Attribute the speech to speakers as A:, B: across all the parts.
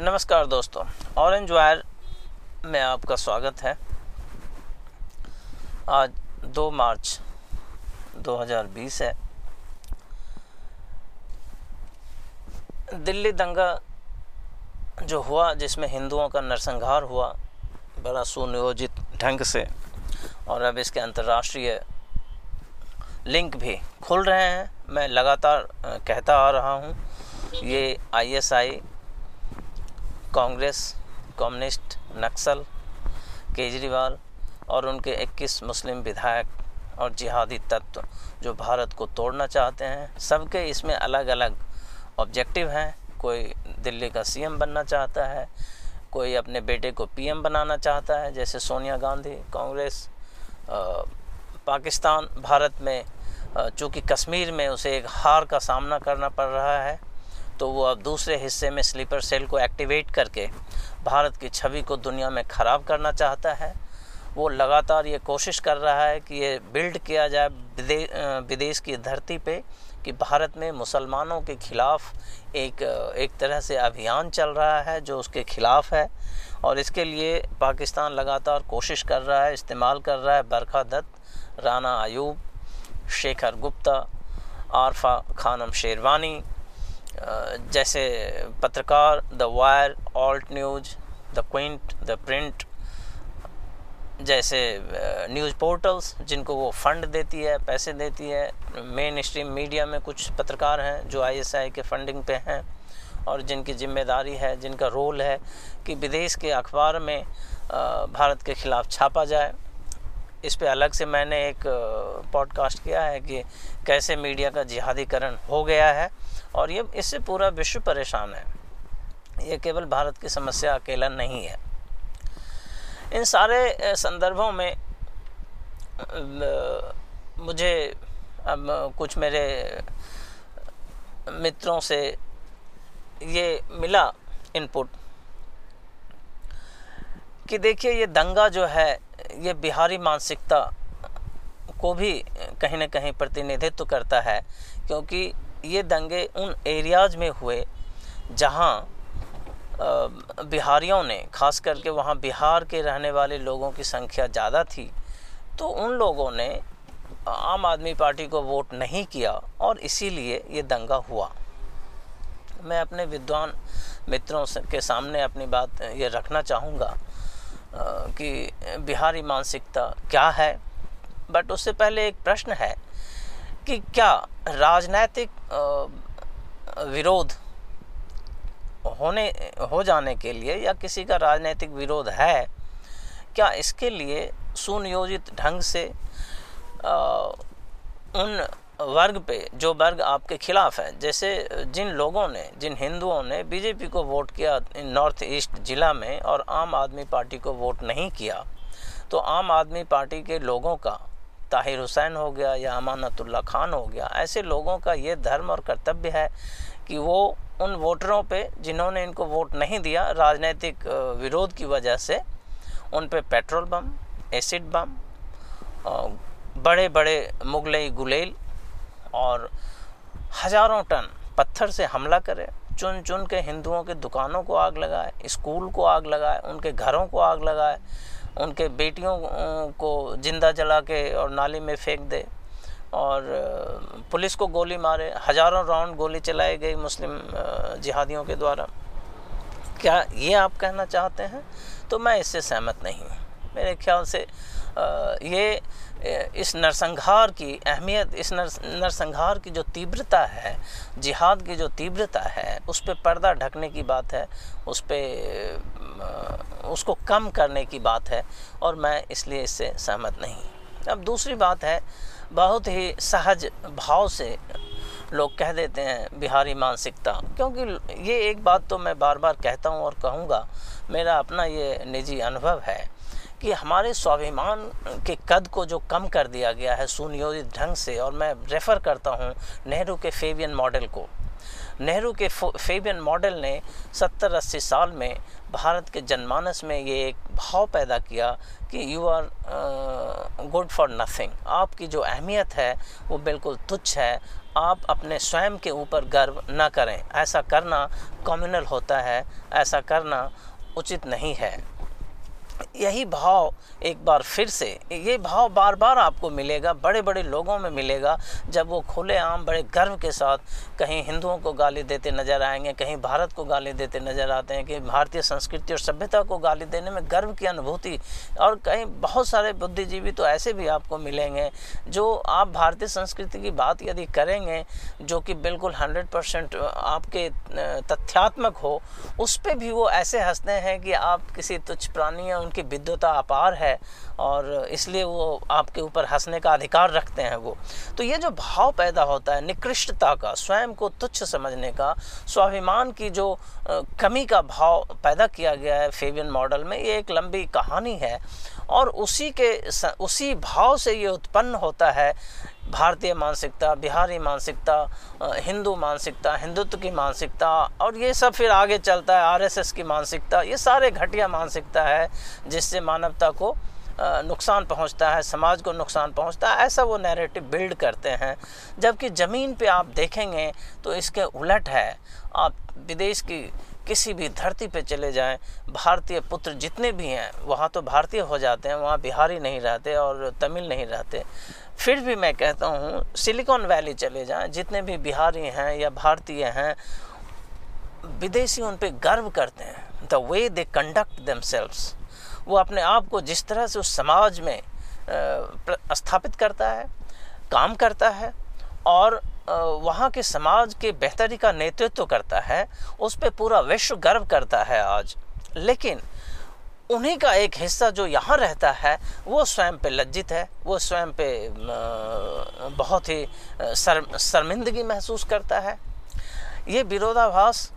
A: नमस्कार दोस्तों orange wire में आपका स्वागत है। आज 2 मार्च 2020 है। दिल्ली दंगा जो हुआ, जिसमें हिंदुओं का नरसंहार हुआ, बड़ा सुनियोजित ढंग से, और अब इसके अंतर्राष्ट्रीय लिंक भी खुल रहे हैं। मैं लगातार कहता आ रहा हूँ, ये आईएसआई कांग्रेस, कम्युनिस्ट नक्सल, केजरीवाल और उनके 21 मुस्लिम विधायक और जिहादी तत्व जो भारत को तोड़ना चाहते हैं। सबके इसमें अलग अलग ऑब्जेक्टिव हैं। कोई दिल्ली का सीएम बनना चाहता है, कोई अपने बेटे को पीएम बनाना चाहता है, जैसे सोनिया गांधी, कांग्रेस पाकिस्तान, भारत में चूँकि कश्मीर में उसे एक हार का सामना करना पड़ रहा है। तो वो अब दूसरे हिस्से में स्लीपर सेल को एक्टिवेट करके भारत की छवि को दुनिया में ख़राब करना चाहता है। वो लगातार ये कोशिश कर रहा है कि ये बिल्ड किया जाए विदेश की धरती पे कि भारत में मुसलमानों के ख़िलाफ़ एक एक तरह से अभियान चल रहा है जो उसके ख़िलाफ़ है। और इसके लिए पाकिस्तान लगातार कोशिश कर रहा है, इस्तेमाल कर रहा है बरखा दत्त राना आयूब शेखर गुप्ता, आरफा खानम शेरवानी जैसे पत्रकार, the Wire, Alt News, the Quint, the Print, जैसे न्यूज़ पोर्टल्स जिनको वो फंड देती है, पैसे देती है। मेन स्ट्रीम मीडिया में कुछ पत्रकार हैं जो आईएसआई के फंडिंग पे हैं और जिनकी ज़िम्मेदारी है, जिनका रोल है कि विदेश के अखबार में भारत के ख़िलाफ़ छापा जाए। इस पे अलग से मैंने एक पॉडकास्ट किया है कि कैसे मीडिया का जिहादीकरण हो गया है और ये इससे पूरा विश्व परेशान है। ये केवल भारत की समस्या अकेला नहीं है। इन सारे संदर्भों में मुझे अब कुछ मेरे मित्रों से ये मिला इनपुट कि देखिए ये दंगा जो है, ये बिहारी मानसिकता को भी कहीं ना कहीं प्रतिनिधित्व करता है, क्योंकि ये दंगे उन एरियाज़ में हुए जहाँ बिहारियों ने, खास करके वहाँ बिहार के रहने वाले लोगों की संख्या ज़्यादा थी तो उन लोगों ने आम आदमी पार्टी को वोट नहीं किया और इसीलिए ये दंगा हुआ। मैं अपने विद्वान मित्रों के सामने अपनी बात ये रखना चाहूँगा कि बिहारी मानसिकता क्या है बट उससे पहले एक प्रश्न है कि क्या राजनैतिक विरोध होने हो जाने के लिए या किसी का राजनैतिक विरोध है क्या इसके लिए सुनियोजित ढंग से आ, उन वर्ग पे जो वर्ग आपके खिलाफ है जैसे जिन लोगों ने जिन हिंदुओं ने बीजेपी को वोट किया नॉर्थ ईस्ट ज़िला में और आम आदमी पार्टी को वोट नहीं किया तो आम आदमी पार्टी के लोगों का ताहिर हुसैन हो गया या अमानतुल्ला खान हो गया, ऐसे लोगों का ये धर्म और कर्तव्य है कि वो उन वोटरों पे जिन्होंने इनको वोट नहीं दिया, राजनीतिक विरोध की वजह से उन पे पेट्रोल बम, एसिड बम बड़े बड़े मुगलई गुलेल और हज़ारों टन पत्थर से हमला करे चुन चुन के हिंदुओं के दुकानों को आग लगाए, स्कूल को आग लगाए, उनके घरों को आग लगाए उनके बेटियों को ज़िंदा जला के और नाली में फेंक दे और पुलिस को गोली मारे। हज़ारों राउंड गोली चलाई गई मुस्लिम जिहादियों के द्वारा। क्या ये आप कहना चाहते हैं? तो मैं इससे सहमत नहीं हूँ। मेरे ख्याल से ये इस नरसंहार की अहमियत, इस नर, नरसंहार की जो तीव्रता है, जिहाद की जो तीव्रता है, उस पर पर्दा ढकने की बात है, उस पर उसको कम करने की बात है और मैं इसलिए इससे सहमत नहीं। अब दूसरी बात है, बहुत ही सहज भाव से लोग कह देते हैं बिहारी मानसिकता, क्योंकि ये एक बात तो मैं बार बार कहता हूँ और कहूँगा, मेरा अपना ये निजी अनुभव है कि हमारे स्वाभिमान के कद को जो कम कर दिया गया है सुनियोजित ढंग से, और मैं रेफ़र करता हूँ नेहरू के फेवियन मॉडल को। नेहरू के फेबियन मॉडल ने 70-80 साल में भारत के जनमानस में ये एक भाव पैदा किया कि you are good for nothing आपकी जो अहमियत है, वो बिल्कुल तुच्छ है। आप अपने स्वयं के ऊपर गर्व न करें। ऐसा करना कम्युनल होता है, ऐसा करना उचित नहीं है। यही भाव एक बार फिर से, ये भाव बार बार आपको मिलेगा बड़े बड़े लोगों में मिलेगा, जब वो खुले आम, बड़े गर्व के साथ कहीं हिंदुओं को गाली देते नज़र आएँगे, कहीं भारत को गाली देते नज़र आते हैं कि भारतीय संस्कृति और सभ्यता को गाली देने में गर्व की अनुभूति और कहीं बहुत सारे बुद्धिजीवी तो ऐसे भी आपको मिलेंगे, जो आप भारतीय संस्कृति की बात यदि करेंगे, जो कि बिल्कुल हंड्रेड परसेंट आपके तथ्यात्मक हो, उस पर भी वो ऐसे हँसते हैं कि आप किसी तुच्छ प्राणी या उनकी विद्वता अपार है और इसलिए वो आपके ऊपर हंसने का अधिकार रखते हैं वो। तो ये जो भाव पैदा होता है, निकृष्टता का, स्वयं को तुच्छ समझने का, स्वाभिमान की जो कमी का भाव पैदा किया गया है फेवियन मॉडल में, ये एक लंबी कहानी है और उसी के उसी भाव से ये उत्पन्न होता है भारतीय मानसिकता, बिहारी मानसिकता हिंदू मानसिकता, हिंदुत्व की मानसिकता और ये सब फिर आगे चलता है, आरएसएस की मानसिकता, ये सारे घटिया मानसिकता है जिससे मानवता को नुकसान पहुँचता है, समाज को नुकसान पहुँचता है, ऐसा वो नैरेटिव बिल्ड करते हैं। जबकि ज़मीन पे आप देखेंगे तो इसके उलट है। आप विदेश की किसी भी धरती पे चले जाएँ, भारतीय पुत्र जितने भी हैं, वहाँ तो भारतीय हो जाते हैं, वहाँ बिहारी नहीं रहते और तमिल नहीं रहते। फिर भी मैं कहता हूँ सिलिकॉन वैली चले जाएँ, जितने भी बिहारी हैं या भारतीय हैं, विदेशी उन पर गर्व करते हैं। द वे दे कंडक्ट दम वो अपने आप को जिस तरह से उस समाज में स्थापित करता है, काम करता है, और वहाँ के समाज के बेहतरी का नेतृत्व करता है, उस पर पूरा विश्व गर्व करता है आज। लेकिन उन्हीं का एक हिस्सा जो यहाँ रहता है, वो स्वयं पे लज्जित है, वो स्वयं पे बहुत ही शर्म, शर्मिंदगी महसूस करता है। ये विरोधाभास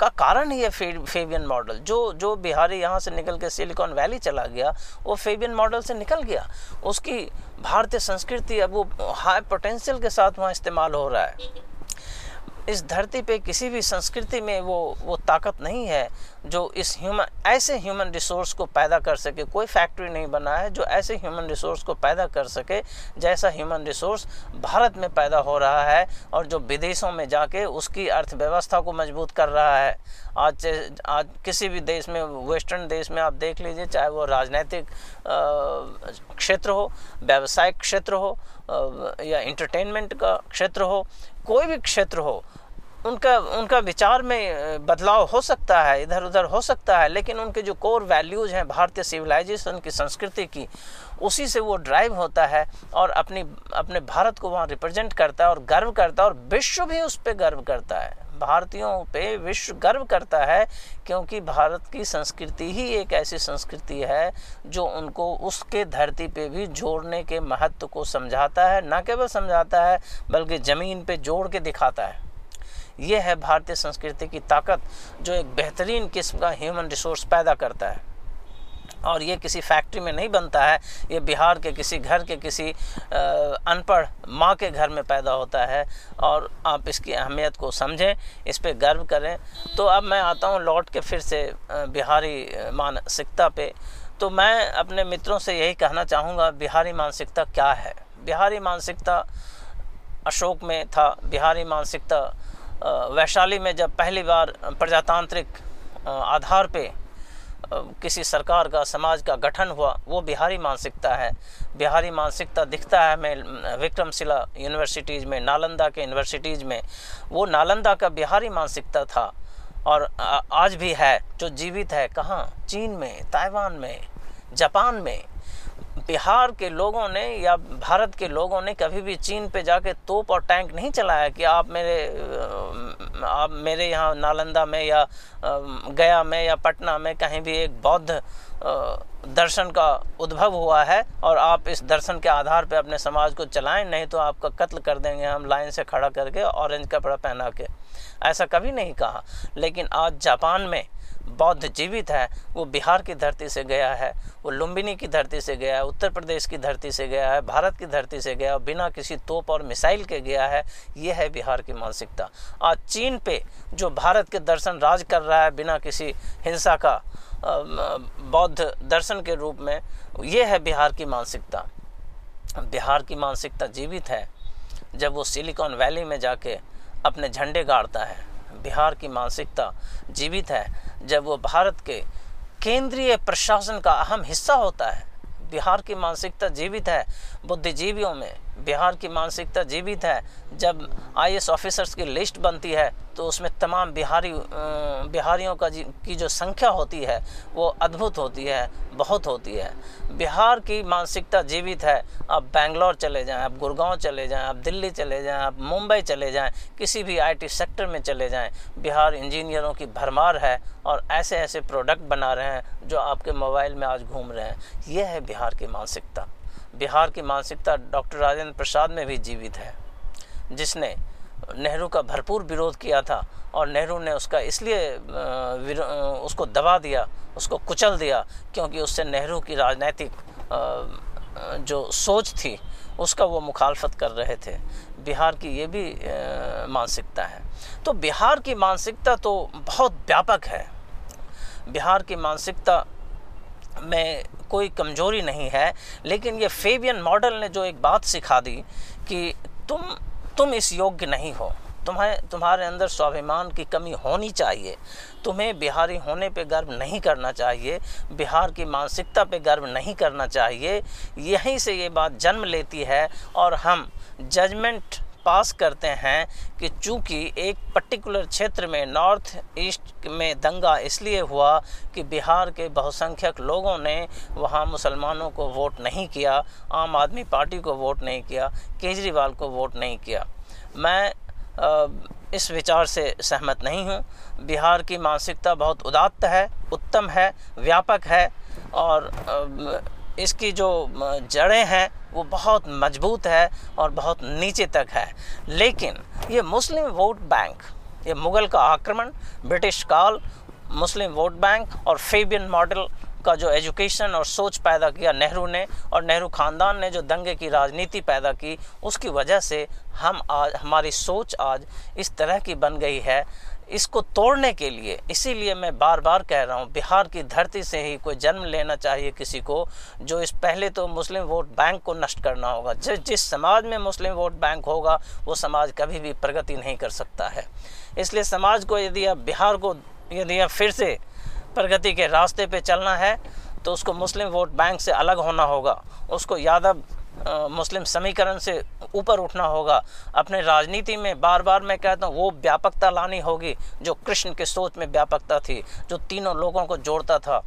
A: का कारण ही है फेबियन मॉडल। जो जो बिहारी यहाँ से निकल के सिलिकॉन वैली चला गया, वो फेबियन मॉडल से निकल गया। उसकी भारतीय संस्कृति अब वो हाई पोटेंशियल के साथ वहाँ इस्तेमाल हो रहा है। इस धरती पे किसी भी संस्कृति में वो वो ताकत नहीं है जो इस ह्यूमन ऐसे ह्यूमन रिसोर्स को पैदा कर सके। कोई फैक्ट्री नहीं बना है जो ऐसे ह्यूमन रिसोर्स को पैदा कर सके, जैसा ह्यूमन रिसोर्स भारत में पैदा हो रहा है और जो विदेशों में जाके उसकी अर्थव्यवस्था को मज़बूत कर रहा है। आज आज किसी भी देश में वेस्टर्न देश में आप देख लीजिए, चाहे वो राजनीतिक क्षेत्र हो, व्यावसायिक क्षेत्र हो या इंटरटेनमेंट का क्षेत्र हो, कोई भी क्षेत्र हो उनका उनका विचार में बदलाव हो सकता है इधर उधर हो सकता है, लेकिन उनके जो कोर वैल्यूज़ हैं, भारतीय सिविलाइजेशन की, संस्कृति की, उसी से वो ड्राइव होता है और अपनी, अपने भारत को वहाँ रिप्रेजेंट करता है और गर्व करता है और विश्व भी उस पर गर्व करता है। भारतीयों पे विश्व गर्व करता है क्योंकि भारत की संस्कृति ही एक ऐसी संस्कृति है जो उनको उसके धरती पे भी जोड़ने के महत्व को समझाता है, न केवल समझाता है, बल्कि ज़मीन पे जोड़ के दिखाता है। ये है भारतीय संस्कृति की ताकत, जो एक बेहतरीन किस्म का ह्यूमन रिसोर्स पैदा करता है। और ये किसी फैक्ट्री में नहीं बनता है, ये बिहार के किसी घर के किसी अनपढ़ माँ के घर में पैदा होता है। और आप इसकी अहमियत को समझें, इस पर गर्व करें। तो अब मैं आता हूँ लौट के फिर से बिहारी मानसिकता पे। तो मैं अपने मित्रों से यही कहना चाहूँगा, बिहारी मानसिकता क्या है? बिहारी मानसिकता अशोक में था, बिहारी मानसिकता वैशाली में जब पहली बार प्रजातांत्रिक आधार पे किसी सरकार का, समाज का गठन हुआ, वो बिहारी मानसिकता है। बिहारी मानसिकता दिखता है हमें विक्रमशिला यूनिवर्सिटीज़ में, नालंदा के यूनिवर्सिटीज़ में। वो नालंदा का बिहारी मानसिकता था और आज भी है, जो जीवित है कहाँ? चीन में, ताइवान में, जापान में। बिहार के लोगों ने या भारत के लोगों ने कभी भी चीन पे जाके तोप और टैंक नहीं चलाया कि आप मेरे आप मेरे यहाँ नालंदा में या गया में या पटना में कहीं भी एक बौद्ध दर्शन का उद्भव हुआ है और आप इस दर्शन के आधार पे अपने समाज को चलाएँ, नहीं तो आपका कत्ल कर देंगे हम लाइन से खड़ा करके ऑरेंज कपड़ा पहना के। ऐसा कभी नहीं कहा। लेकिन आज जापान में बौद्ध जीवित है, वो बिहार की धरती से गया है, वो लुम्बिनी की धरती से गया है, उत्तर प्रदेश की धरती से गया है, भारत की धरती से गया और बिना किसी तोप और मिसाइल के गया है, ये है बिहार की मानसिकता। आज चीन पे जो भारत के दर्शन राज कर रहा है बिना किसी हिंसा का बौद्ध दर्शन के रूप में, ये है बिहार की मानसिकता। बिहार की मानसिकता जीवित है, जब वो सिलिकॉन वैली में जाके अपने झंडे गाड़ता है, बिहार की मानसिकता जीवित है। जब वो भारत के केंद्रीय प्रशासन का अहम हिस्सा होता है, बिहार की मानसिकता जीवित है, बुद्धिजीवियों में बिहार की मानसिकता जीवित है। जब आईएएस ऑफिसर्स की लिस्ट बनती है तो उसमें तमाम बिहारी बिहारियों का की जो संख्या होती है, वो अद्भुत होती है, बहुत होती है। बिहार की मानसिकता जीवित है। आप बेंगलोर चले जाएँ, आप गुड़गांव चले जाएँ, आप दिल्ली चले जाएँ, आप मुंबई चले जाएँ, किसी भी आईटी सेक्टर में चले जाएँ, बिहार इंजीनियरों की भरमार है और ऐसे ऐसे प्रोडक्ट बना रहे हैं, जो आपके मोबाइल में आज घूम रहे हैं। यह है बिहार की मानसिकता। बिहार की मानसिकता डॉक्टर राजेंद्र प्रसाद में भी जीवित है, जिसने नेहरू का भरपूर विरोध किया था और नेहरू ने उसका इसलिए उसको दबा दिया, उसको कुचल दिया क्योंकि उससे नेहरू की राजनैतिक जो सोच थी, उसका वो मुखालफत कर रहे थे। बिहार की ये भी मानसिकता है। तो बिहार की मानसिकता तो बहुत व्यापक है। बिहार की मानसिकता में कोई कमज़ोरी नहीं है, लेकिन ये फेबियन मॉडल ने जो एक बात सिखा दी कि तुम तुम इस योग्य नहीं हो। तुम्हें, तुम्हारे अंदर स्वाभिमान की कमी होनी चाहिए। तुम्हें बिहारी होने पे गर्व नहीं करना चाहिए, बिहार की मानसिकता पे गर्व नहीं करना चाहिए। यहीं से ये बात जन्म लेती है और हम जजमेंट पास करते हैं कि चूँकि एक पर्टिकुलर क्षेत्र में नॉर्थ ईस्ट में दंगा इसलिए हुआ कि बिहार के बहुसंख्यक लोगों ने वहाँ मुसलमानों को वोट नहीं किया, आम आदमी पार्टी को वोट नहीं किया, केजरीवाल को वोट नहीं किया। मैं इस विचार से सहमत नहीं हूँ। बिहार की मानसिकता बहुत उदात्त है, उत्तम है, व्यापक है और इसकी जो जड़ें हैं, वो बहुत मज़बूत है और बहुत नीचे तक है। लेकिन ये मुस्लिम वोट बैंक, ये मुग़ल का आक्रमण, ब्रिटिश काल, मुस्लिम वोट बैंक और फेबियन मॉडल का जो एजुकेशन और सोच पैदा किया नेहरू ने और नेहरू ख़ानदान ने जो दंगे की राजनीति पैदा की, उसकी वजह से हम आज हमारी सोच आज इस तरह की बन गई है। इसको तोड़ने के लिए। इसीलिए मैं बार बार कह रहा हूँ, बिहार की धरती से ही कोई जन्म लेना चाहिए किसी को जो इस पहले तो मुस्लिम वोट बैंक को नष्ट करना होगा। जिस जिस समाज में मुस्लिम वोट बैंक होगा, वो समाज कभी भी प्रगति नहीं कर सकता है। इसलिए समाज को यदि अब बिहार को यदि अब फिर से प्रगति के रास्ते पर चलना है तो उसको मुस्लिम वोट बैंक से अलग होना होगा। उसको यादव मुस्लिम समीकरण से ऊपर उठना होगा। अपने राजनीति में बार बार मैं कहता हूँ, वो व्यापकता लानी होगी जो कृष्ण के सोच में व्यापकता थी, जो तीनों लोगों को जोड़ता था।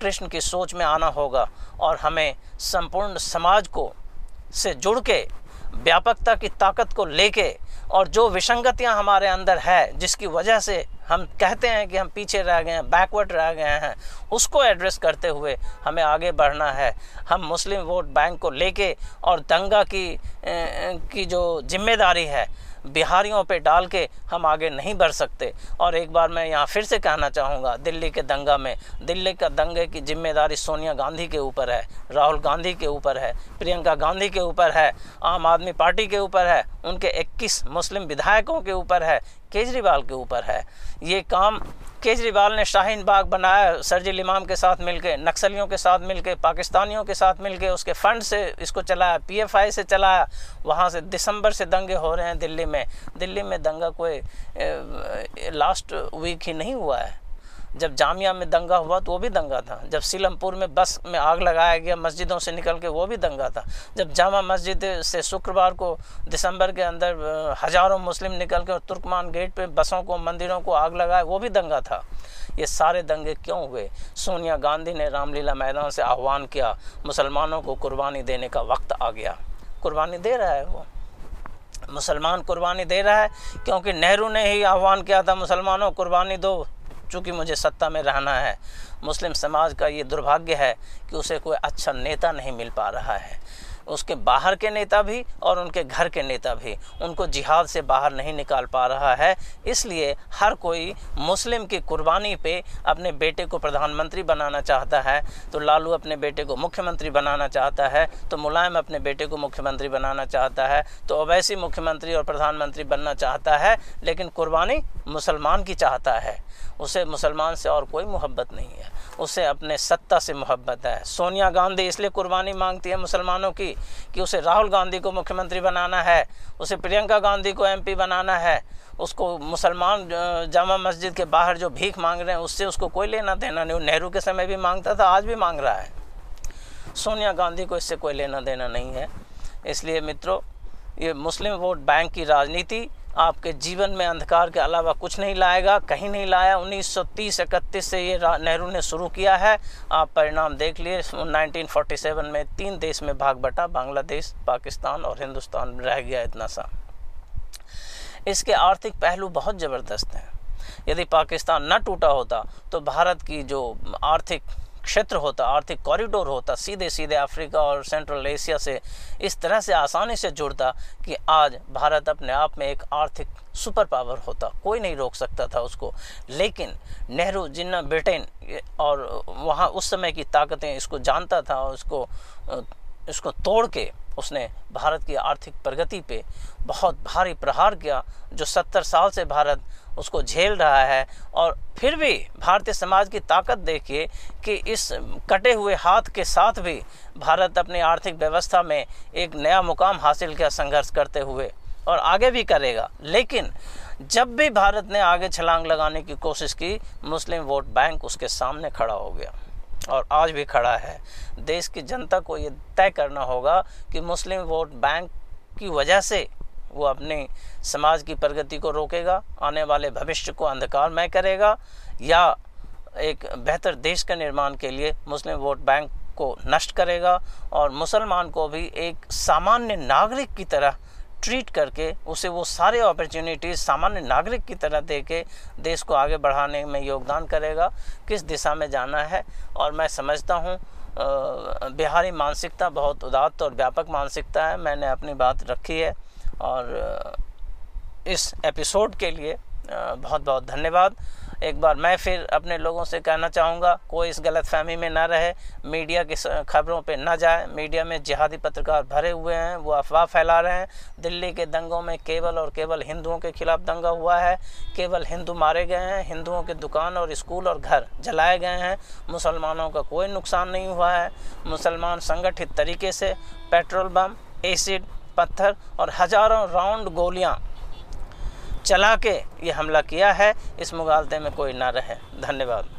A: कृष्ण की सोच में आना होगा और हमें संपूर्ण समाज को, से जुड़ के व्यापकता की ताकत को लेके और जो विसंगतियाँ हमारे अंदर है, जिसकी वजह से हम कहते हैं कि हम पीछे रह गए हैं बैकवर्ड रह गए हैं। उसको एड्रेस करते हुए हमें आगे बढ़ना है। हम मुस्लिम वोट बैंक को लेके और दंगा की की जो ज़िम्मेदारी है, बिहारियों पे डाल के हम आगे नहीं बढ़ सकते। और एक बार मैं यहाँ फिर से कहना चाहूँगा, दिल्ली के दंगा में, दिल्ली का दंगे की ज़िम्मेदारी सोनिया गांधी के ऊपर है, राहुल गांधी के ऊपर है, प्रियंका गांधी के ऊपर है, आम आदमी पार्टी के ऊपर है, उनके 21 मुस्लिम विधायकों के ऊपर है। केजरीवाल के ऊपर है। ये काम केजरीवाल ने शाहीन बाग बनाया, सरजिल इमाम के साथ मिलके, नक्सलियों के साथ मिलके, पाकिस्तानियों के साथ मिलके, उसके फंड से इसको चलाया, पीएफआई से चलाया। वहाँ से दिसंबर से दंगे हो रहे हैं दिल्ली में। दिल्ली में दंगा कोई लास्ट वीक ही नहीं हुआ है। जब जामिया में दंगा हुआ तो वो भी दंगा था। जब सीलमपुर में बस में आग लगाया गया, मस्जिदों से निकल के वो भी दंगा था। जब जामा मस्जिद से शुक्रवार को दिसंबर के अंदर हज़ारों मुस्लिम निकल के और तुर्कमान गेट पे बसों को, मंदिरों को आग लगाया, वो भी दंगा था। ये सारे दंगे क्यों हुए? सोनिया गांधी ने रामलीला मैदान से आह्वान किया, मुसलमानों को कुर्बानी देने का वक्त आ गया। कुर्बानी दे रहा है वो? मुसलमान कुर्बानी दे रहा है, क्योंकि नेहरू ने ही आह्वान किया था, मुसलमानों कुर्बानी दो। चूँकि मुझे सत्ता में रहना है, मुस्लिम समाज का ये दुर्भाग्य है कि उसे कोई अच्छा नेता नहीं मिल पा रहा है। उसके बाहर के नेता भी और उनके घर के नेता भी। उनको जिहाद से बाहर नहीं निकाल पा रहा है। इसलिए हर कोई मुस्लिम की कुर्बानी पे अपने बेटे को प्रधानमंत्री बनाना चाहता है। तो लालू अपने बेटे को मुख्यमंत्री बनाना चाहता है। तो मुलायम अपने बेटे को मुख्यमंत्री बनाना चाहता है। तो अवैसी मुख्यमंत्री और प्रधानमंत्री बनना चाहता है, लेकिन कुर्बानी मुसलमान की चाहता है। उसे मुसलमान से और कोई मोहब्बत नहीं है। उसे अपने सत्ता से मोहब्बत है। सोनिया गांधी इसलिए कुर्बानी मांगती है मुसलमानों की कि उसे राहुल गांधी को मुख्यमंत्री बनाना है, उसे प्रियंका गांधी को एमपी बनाना है, उसको मुसलमान जामा मस्जिद के बाहर जो भीख मांग रहे हैं, उससे उसको कोई लेना देना नहीं। नेहरू के समय भी माँगता था, आज भी मांग रहा है। सोनिया गांधी को इससे कोई लेना देना नहीं है। इसलिए मित्रों, ये मुस्लिम वोट बैंक की राजनीति आपके जीवन में अंधकार के अलावा कुछ नहीं लाएगा, कहीं नहीं लाया। 1930 इकतीस से ये नेहरू ने शुरू किया है। आप परिणाम देख लिए। 1947 में तीन देश में भाग बटा, बांग्लादेश, पाकिस्तान और हिंदुस्तान रह गया इतना सा। इसके आर्थिक पहलू बहुत ज़बरदस्त हैं। यदि पाकिस्तान न टूटा होता तो भारत की जो आर्थिक क्षेत्र होता, आर्थिक कॉरिडोर होता सीधे सीधे अफ्रीका और सेंट्रल एशिया से इस तरह से आसानी से जुड़ता कि आज भारत अपने आप में एक आर्थिक सुपर पावर होता। कोई नहीं रोक सकता था उसको। लेकिन नेहरू जिन्ना ब्रिटेन और वहाँ उस समय की ताकतें इसको जानता था और उसको इसको तोड़ के उसने भारत की आर्थिक प्रगति पे बहुत भारी प्रहार किया, जो सत्तर साल से भारत उसको झेल रहा है और फिर भी भारतीय समाज की ताकत देखिए कि इस कटे हुए हाथ के साथ भी भारत अपनी आर्थिक व्यवस्था में एक नया मुकाम हासिल किया संघर्ष करते हुए और आगे भी करेगा। लेकिन जब भी भारत ने आगे छलांग लगाने की कोशिश की, मुस्लिम वोट बैंक उसके सामने खड़ा हो गया और आज भी खड़ा है। देश की जनता को ये तय करना होगा कि मुस्लिम वोट बैंक की वजह से वो अपने समाज की प्रगति को रोकेगा, आने वाले भविष्य को अंधकारमय करेगा, या एक बेहतर देश के निर्माण के लिए मुस्लिम वोट बैंक को नष्ट करेगा और मुसलमान को भी एक सामान्य नागरिक की तरह ट्रीट करके उसे वो सारे अपॉर्चुनिटीज़ सामान्य नागरिक की तरह दे के देश को आगे बढ़ाने में योगदान करेगा। किस दिशा में जाना है? और मैं समझता हूँ बिहारी मानसिकता बहुत उदात्त और व्यापक मानसिकता है। मैंने अपनी बात रखी है। और इस एपिसोड के लिए बहुत बहुत धन्यवाद। एक बार मैं फिर अपने लोगों से कहना चाहूँगा, कोई इस गलत फहमी में ना रहे, मीडिया की खबरों पे ना जाए। मीडिया में जिहादी पत्रकार भरे हुए हैं, वो अफवाह फैला रहे हैं। दिल्ली के दंगों में केवल और केवल हिंदुओं के खिलाफ दंगा हुआ है। केवल हिंदू मारे गए हैं, हिंदुओं के दुकान और स्कूल और घर जलाए गए हैं। मुसलमानों का कोई नुकसान नहीं हुआ है। मुसलमान संगठित तरीके से पेट्रोल बम, एसिड पत्थर और हज़ारों राउंड गोलियाँ चला के ये हमला किया है। इस मुगालते में कोई ना रहे। धन्यवाद।